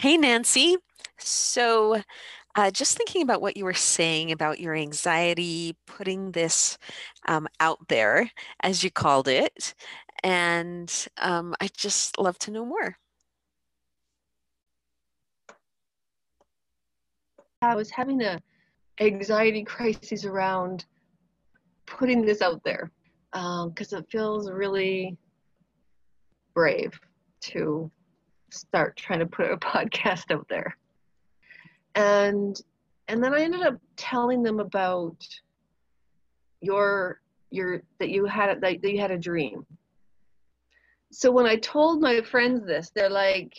Hey, Nancy. So, uh, just thinking about what you were saying about your anxiety, putting this um, out there, as you called it, and um, I'd just love to know more. I was having a anxiety crisis around putting this out there because um, it feels really brave to start trying to put a podcast out there. And and then I ended up telling them about your your that you had that you had a dream. So when I told my friends this, they're like,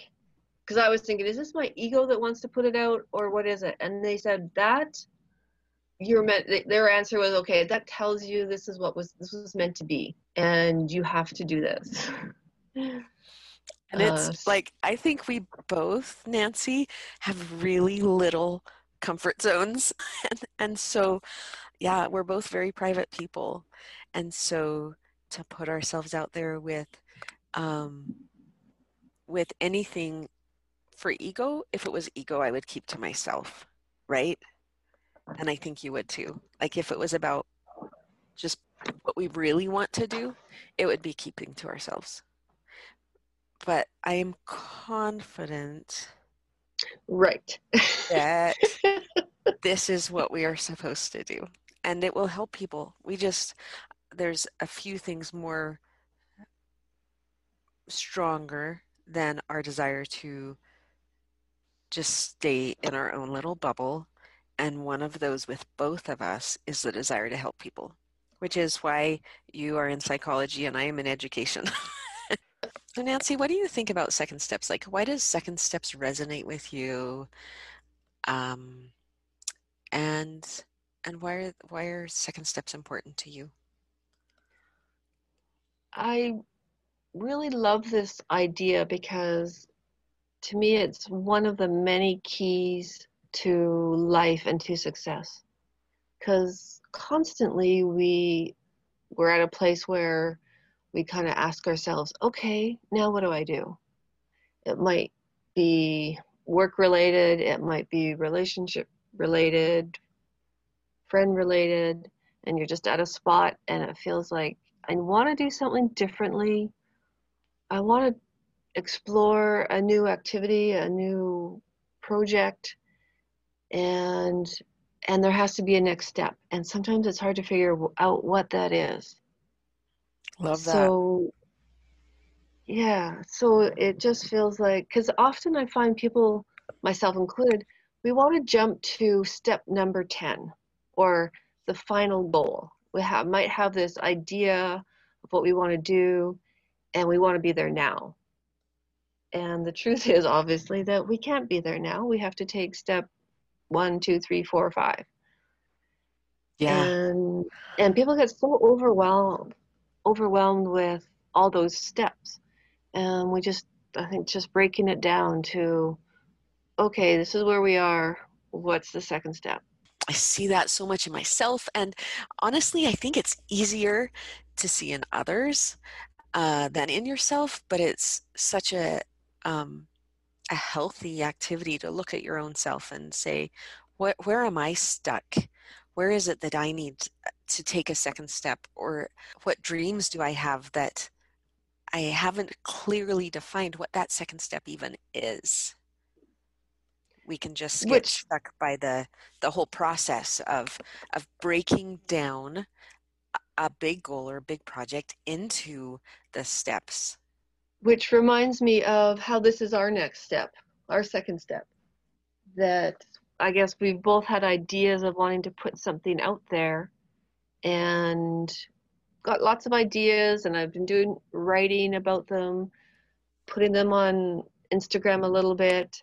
because I was thinking, is this my ego that wants to put it out, or what is it? And they said that you're meant. Their answer was, okay, that tells you this is what was this was meant to be, and you have to do this. And it's uh, like, I think we both, Nancy, have really little comfort zones. And, and so, yeah, we're both very private people. And so to put ourselves out there with, um, with anything for ego, if it was ego, I would keep to myself, right? And I think you would too. Like if it was about just what we really want to do, it would be keeping to ourselves but I am confident right. that this is what we are supposed to do and it will help people. We just there's a few things more stronger than our desire to just stay in our own little bubble and one of those with both of us is the desire to help people which is why you are in psychology and I am in education So Nancy, what do you think about second steps? Like, why does second steps resonate with you? Um, and and why are why are second steps important to you? I really love this idea because to me it's one of the many keys to life and to success. Because constantly we we're at a place where we kind of ask ourselves, okay, now what do I do? It might be work related, it might be relationship related, friend related, and you're just at a spot and it feels like I want to do something differently. I want to explore a new activity, a new project, and and there has to be a next step. And sometimes it's hard to figure out what that is. Love that. So, yeah, so it just feels like, because often I find people, myself included, we want to jump to step number 10 or the final goal. We have, might have this idea of what we want to do, and we want to be there now. And the truth is, obviously, that we can't be there now. We have to take step one, two, three, four, five. Yeah. And and people get so overwhelmed overwhelmed with all those steps. And we just, I think, just breaking it down to, okay, this is where we are. What's the second step? I see that so much in myself. And honestly, I think it's easier to see in others uh, than in yourself, but it's such a, um, a healthy activity to look at your own self and say, where am I stuck? where is it that I need to take a second step? Or what dreams do I have that I haven't clearly defined what that second step even is? We can just get Which, stuck by the, the whole process of, of breaking down a big goal or a big project into the steps. Which reminds me of how this is our next step, our second step. That I guess we both had ideas of wanting to put something out there and got lots of ideas and I've been doing writing about them, putting them on Instagram a little bit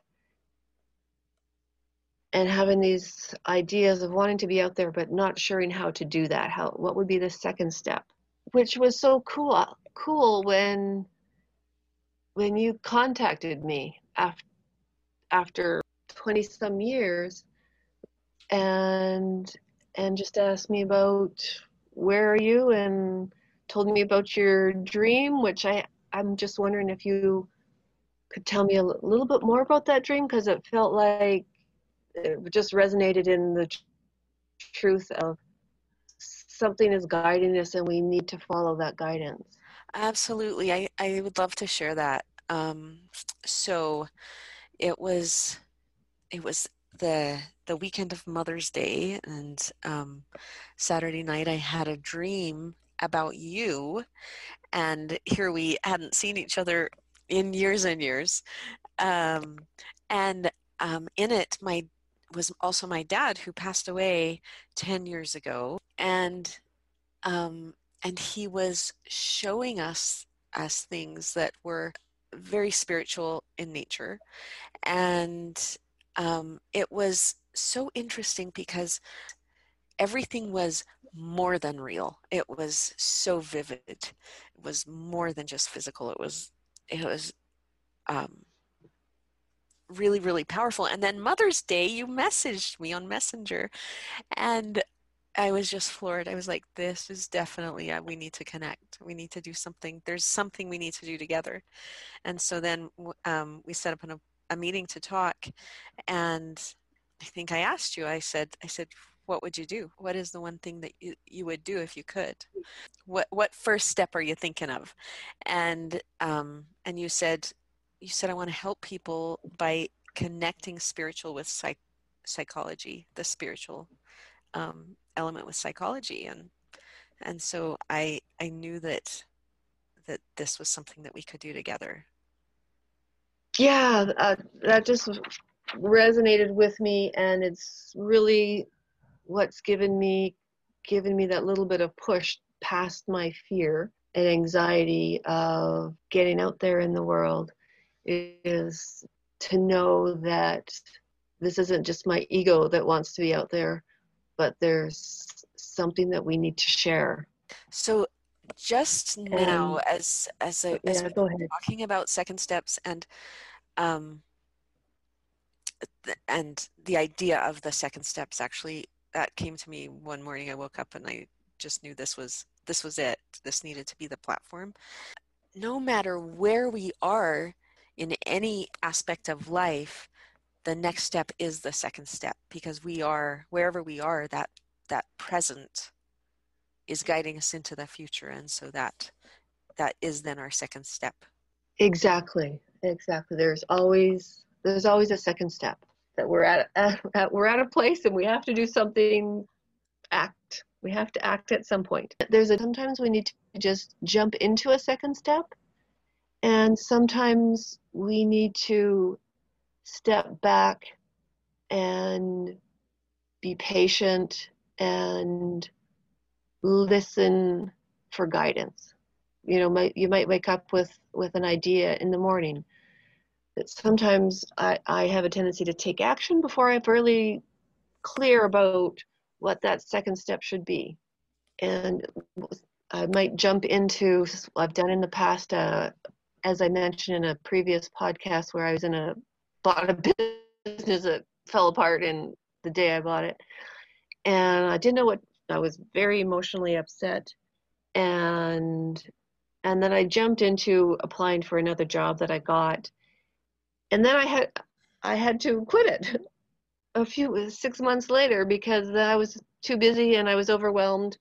and having these ideas of wanting to be out there but not sure how to do that. How what would be the second step? Which was so cool uh, cool when when you contacted me after after 20 some years and and just asked me about where are you and told me about your dream which i i'm just wondering if you could tell me a little bit more about that dream because it felt like it just resonated in the truth of something is guiding us and we need to follow that guidance. Absolutely. I, I would love to share that. Um, so it was it was the the weekend of Mother's Day and um, Saturday night I had a dream about you and here we hadn't seen each other in years and years um, and um, in it my was also my dad who passed away 10 years ago and um, and he was showing us us things that were very spiritual in nature and um, it was so interesting because everything was more than real. It was so vivid. It was more than just physical. It was it was um, really really powerful. And then mother's day you messaged me on messenger and i was just floored. I was like this is definitely uh, we need to connect. We need to do something. There's something we need to do together. And so then um, we set up an, a meeting to talk and i think i asked you i said i said what would you do? What is the one thing that you, you would do if you could? What what first step are you thinking of? And um, and you said you said I want to help people by connecting spiritual with psych- psychology, the spiritual um, element with psychology, and and so I I knew that that this was something that we could do together. Yeah, uh, that just resonated with me, and it's really what's given me given me that little bit of push past my fear and anxiety of getting out there in the world is to know that this isn't just my ego that wants to be out there, but there's something that we need to share. So just now, and, as as, a, as yeah, we're talking about second steps and um, and the idea of the second steps actually that came to me one morning. I woke up and I just knew this was this was it. This needed to be the platform. No matter where we are in any aspect of life, the next step is the second step because we are wherever we are that that present is guiding us into the future and so that that is then our second step exactly exactly. There's always there's always a second step that we're at, at, at we're at a place and we have to do something act. We have to act at some point. There's a sometimes we need to just jump into a second step and sometimes we need to step back and be patient and listen for guidance. You know, might, you might wake up with, with an idea in the morning. That sometimes I, I have a tendency to take action before I'm really clear about what that second step should be. And I might jump into, I've done in the past, a, as I mentioned in a previous podcast where I was in a bought a business that fell apart in the day I bought it. And I didn't know what I was very emotionally upset and and then I jumped into applying for another job that I got. And then I had I had to quit it a few 6 months later because I was too busy and I was overwhelmed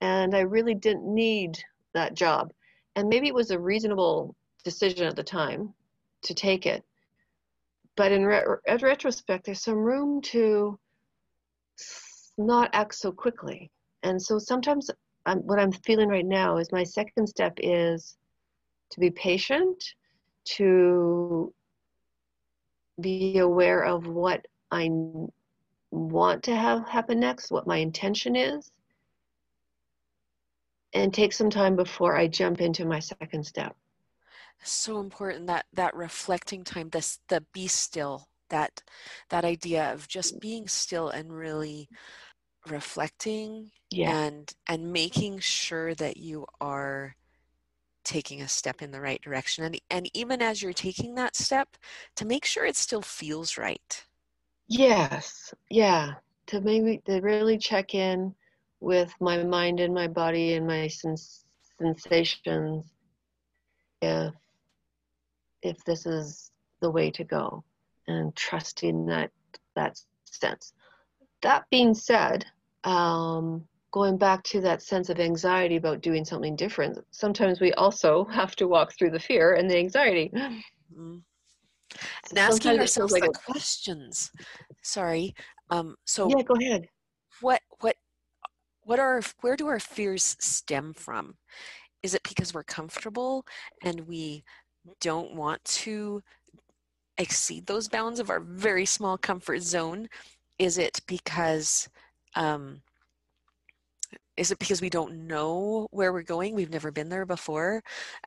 and I really didn't need that job. And maybe it was a reasonable decision at the time to take it. But in re- retrospect, there's some room to not act so quickly. And so sometimes I'm, what I'm feeling right now is my second step is to be patient, to be aware of what I want to have happen next, what my intention is, and take some time before I jump into my second step. So important that that reflecting time this the be still that that idea of just being still and really reflecting yeah. and and making sure that you are taking a step in the right direction and and even as you're taking that step to make sure it still feels right yes yeah to maybe to really check in with my mind and my body and my sens- sensations if if this is the way to go and trusting that that sense. That being said, um, going back to that sense of anxiety about doing something different, sometimes we also have to walk through the fear and the anxiety. Mm-hmm. And asking ourselves like the questions. Sorry. Um, so yeah, go ahead. What what what are where do our fears stem from? Is it because we're comfortable and we don't want to exceed those bounds of our very small comfort zone? Is it because um, is it because we don't know where we're going? We've never been there before,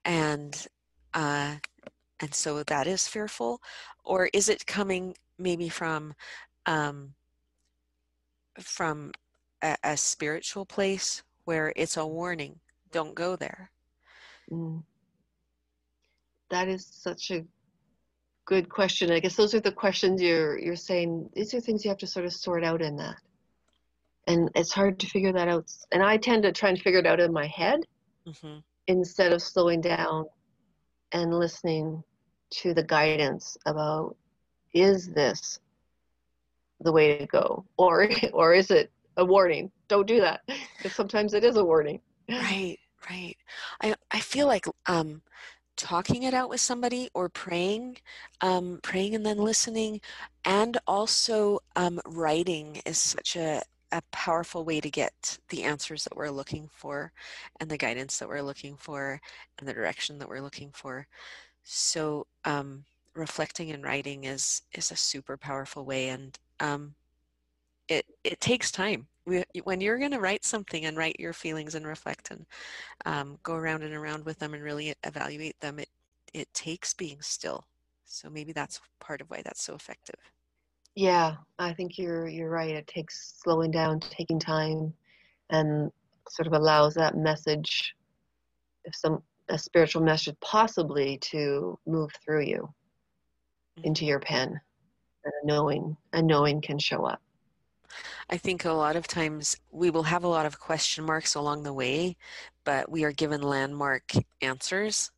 and uh, and so that is fearful, or is it coming maybe from um, from a, a spiritual place where it's a warning? Don't go there. Mm. That is such a good question. I guess those are the questions you're you're saying. These are things you have to sort of sort out in that, and it's hard to figure that out. And I tend to try and figure it out in my head mm-hmm. instead of slowing down and listening to the guidance about is this the way to go, or or is it a warning? Don't do that because sometimes it is a warning. Right, right. I I feel like um talking it out with somebody or praying, um, praying and then listening, and also um, writing is such a, a powerful way to get the answers that we're looking for and the guidance that we're looking for and the direction that we're looking for. So um, reflecting and writing is is a super powerful way and um, it it takes time when you're going to write something and write your feelings and reflect and um, go around and around with them and really evaluate them, it it takes being still. So maybe that's part of why that's so effective. Yeah, I think you're you're right. It takes slowing down, taking time, and sort of allows that message, if some a spiritual message, possibly to move through you mm-hmm. into your pen, and a knowing a knowing can show up. I think a lot of times we will have a lot of question marks along the way, but we are given landmark answers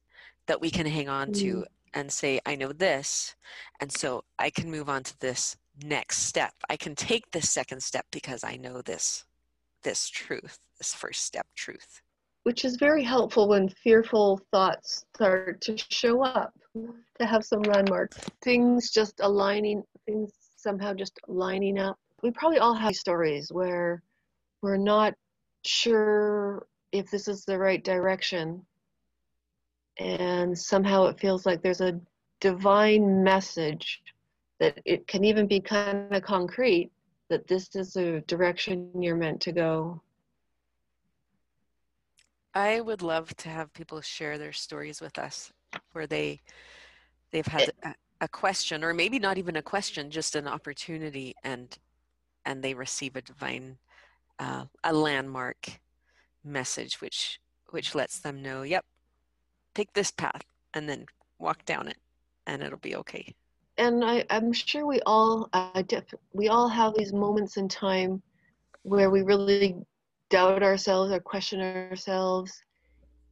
that we can hang on to mm. and say, I know this, and so I can move on to this next step. I can take this second step because I know this this truth, this first step truth. Which is very helpful when fearful thoughts start to show up, to have some landmarks. Things just aligning, things somehow just lining up we probably all have stories where we're not sure if this is the right direction and somehow it feels like there's a divine message that it can even be kind of concrete that this is the direction you're meant to go i would love to have people share their stories with us where they they've had a, question or maybe not even a question just an opportunity and and they receive a divine, uh, a landmark message, which which lets them know, yep, take this path and then walk down it, and it'll be okay. And I, I'm sure we all, uh, we all have these moments in time where we really doubt ourselves or question ourselves.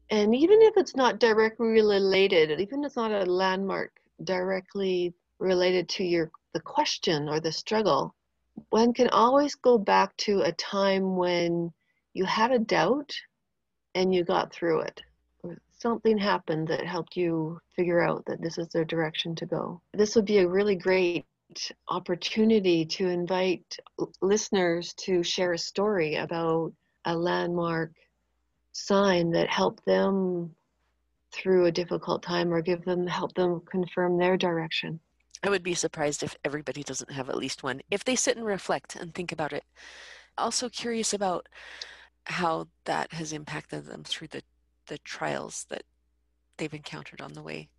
And even if it's not directly related, even if it's not a landmark directly related to your the question or the struggle, one can always go back to a time when you had a doubt and you got through it. Something happened that helped you figure out that this is the direction to go. This would be a really great opportunity to invite listeners to share a story about a landmark sign that helped them through a difficult time or give them help them confirm their direction. I would be surprised if everybody doesn't have at least one, if they sit and reflect and think about it. Also curious about how that has impacted them through the, the trials that they've encountered on the way.